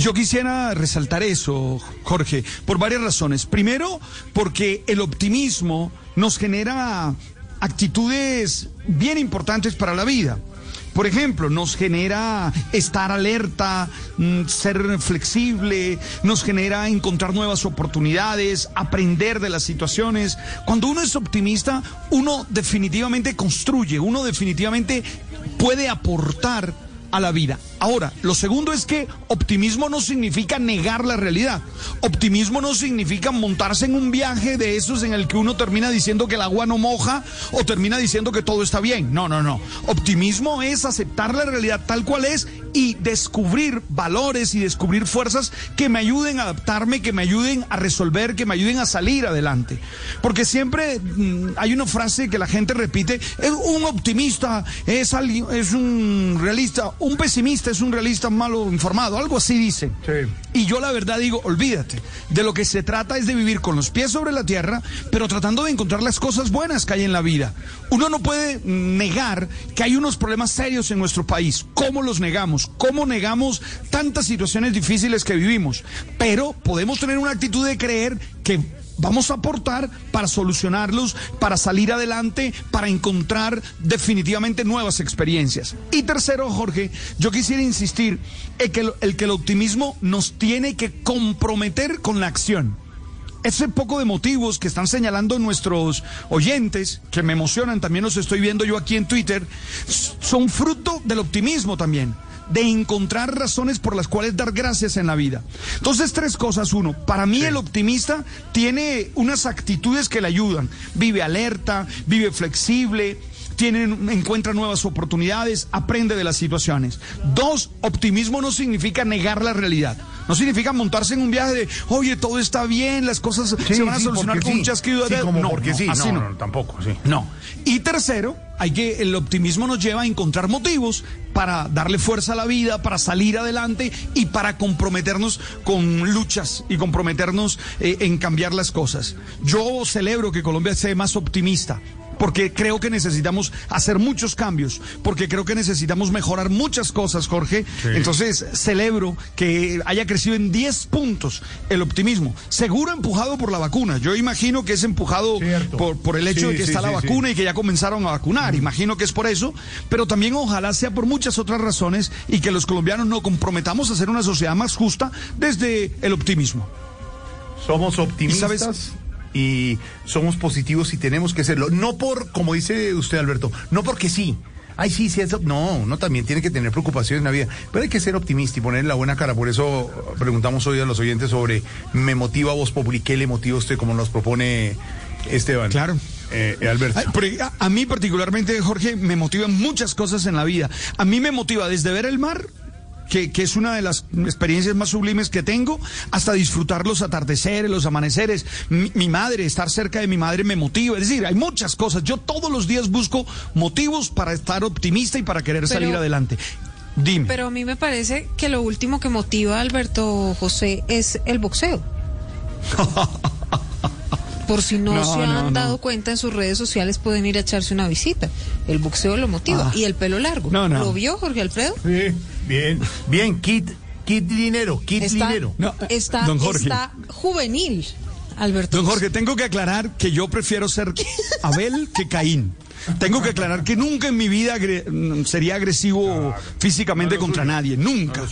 yo quisiera resaltar eso, Jorge, por varias razones. Primero, porque el optimismo nos genera actitudes bien importantes para la vida. Por ejemplo, nos genera estar alerta, mm, ser flexible, nos genera encontrar nuevas oportunidades, aprender de las situaciones. Cuando uno es optimista, uno definitivamente construye, uno definitivamente puede aportar a la vida. Ahora, lo segundo es que optimismo no significa negar la realidad. Optimismo no significa montarse en un viaje de esos en el que uno termina diciendo que el agua no moja o termina diciendo que todo está bien. No, no, no. Optimismo es aceptar la realidad tal cual es y descubrir valores y descubrir fuerzas que me ayuden a adaptarme, que me ayuden a resolver, que me ayuden a salir adelante. Porque siempre mm, hay una frase que la gente repite, es un optimista es alguien, es un realista, un pesimista es un realista malo informado, algo así dice. Y yo la verdad digo, olvídate, de lo que se trata es de vivir con los pies sobre la tierra, pero tratando de encontrar las cosas buenas que hay en la vida. Uno no puede negar que hay unos problemas serios en nuestro país. ¿Cómo los negamos? ¿Cómo negamos tantas situaciones difíciles que vivimos? Pero podemos tener una actitud de creer que vamos a aportar para solucionarlos, para salir adelante, para encontrar definitivamente nuevas experiencias. Y tercero, Jorge, yo quisiera insistir en que el, que el optimismo nos tiene que comprometer con la acción. Ese poco de motivos que están señalando nuestros oyentes, que me emocionan, también los estoy viendo yo aquí en Twitter, son fruto del optimismo también de encontrar razones por las cuales dar gracias en la vida. Entonces, tres cosas. Uno, para mí el optimista tiene unas actitudes que le ayudan. Vive alerta, vive flexible, tiene, encuentra nuevas oportunidades, aprende de las situaciones. Dos, optimismo no significa negar la realidad. No significa montarse en un viaje de, oye, todo está bien, las cosas se van a solucionar con un chasquido de... no, porque sí, no, no, tampoco, sí. No. Y tercero, hay que, el optimismo nos lleva a encontrar motivos para darle fuerza a la vida, para salir adelante y para comprometernos con luchas y comprometernos eh, en cambiar las cosas. Yo celebro que Colombia sea más optimista porque creo que necesitamos hacer muchos cambios, porque creo que necesitamos mejorar muchas cosas, Jorge. Entonces, celebro que haya crecido en 10 puntos el optimismo, seguro empujado por la vacuna. Yo imagino que es empujado por, por, el hecho de que está la vacuna y que ya comenzaron a vacunar. Imagino que es por eso, pero también ojalá sea por muchas otras razones y que los colombianos nos comprometamos a hacer una sociedad más justa desde el optimismo. Somos optimistas y somos positivos y tenemos que serlo. No por, como dice usted, Alberto, no porque sí. Ay, sí, sí, eso. No, uno también tiene que tener preocupaciones en la vida. Pero hay que ser optimista y poner la buena cara. Por eso preguntamos hoy a los oyentes sobre ¿me motiva vos Populi? ¿Qué le motiva a usted como nos propone Esteban? Claro. Eh, Alberto. a, mí particularmente, Jorge, me motivan muchas cosas en la vida. A mí me motiva desde ver el mar que, es una de las experiencias más sublimes que tengo, hasta disfrutar los atardeceres, los amaneceres. Mi, madre, estar cerca de mi madre me motiva. Es decir, hay muchas cosas. Yo todos los días busco motivos para estar optimista y para querer salir adelante. Dime. Pero a mí me parece que lo último que motiva a Alberto José es el boxeo. Por si no, se han dado cuenta en sus redes sociales, pueden ir a echarse una visita. El boxeo lo motiva. Ah. Y el pelo largo. ¿Lo vio Jorge Alfredo? Sí, bien. Bien, Kit, Kit Dinero, Kit Dinero. está, está juvenil. Alberto. Don Jorge, tengo que aclarar que yo prefiero ser Abel que Caín. Tengo que aclarar que nunca en mi vida sería agresivo físicamente contra nadie, nunca.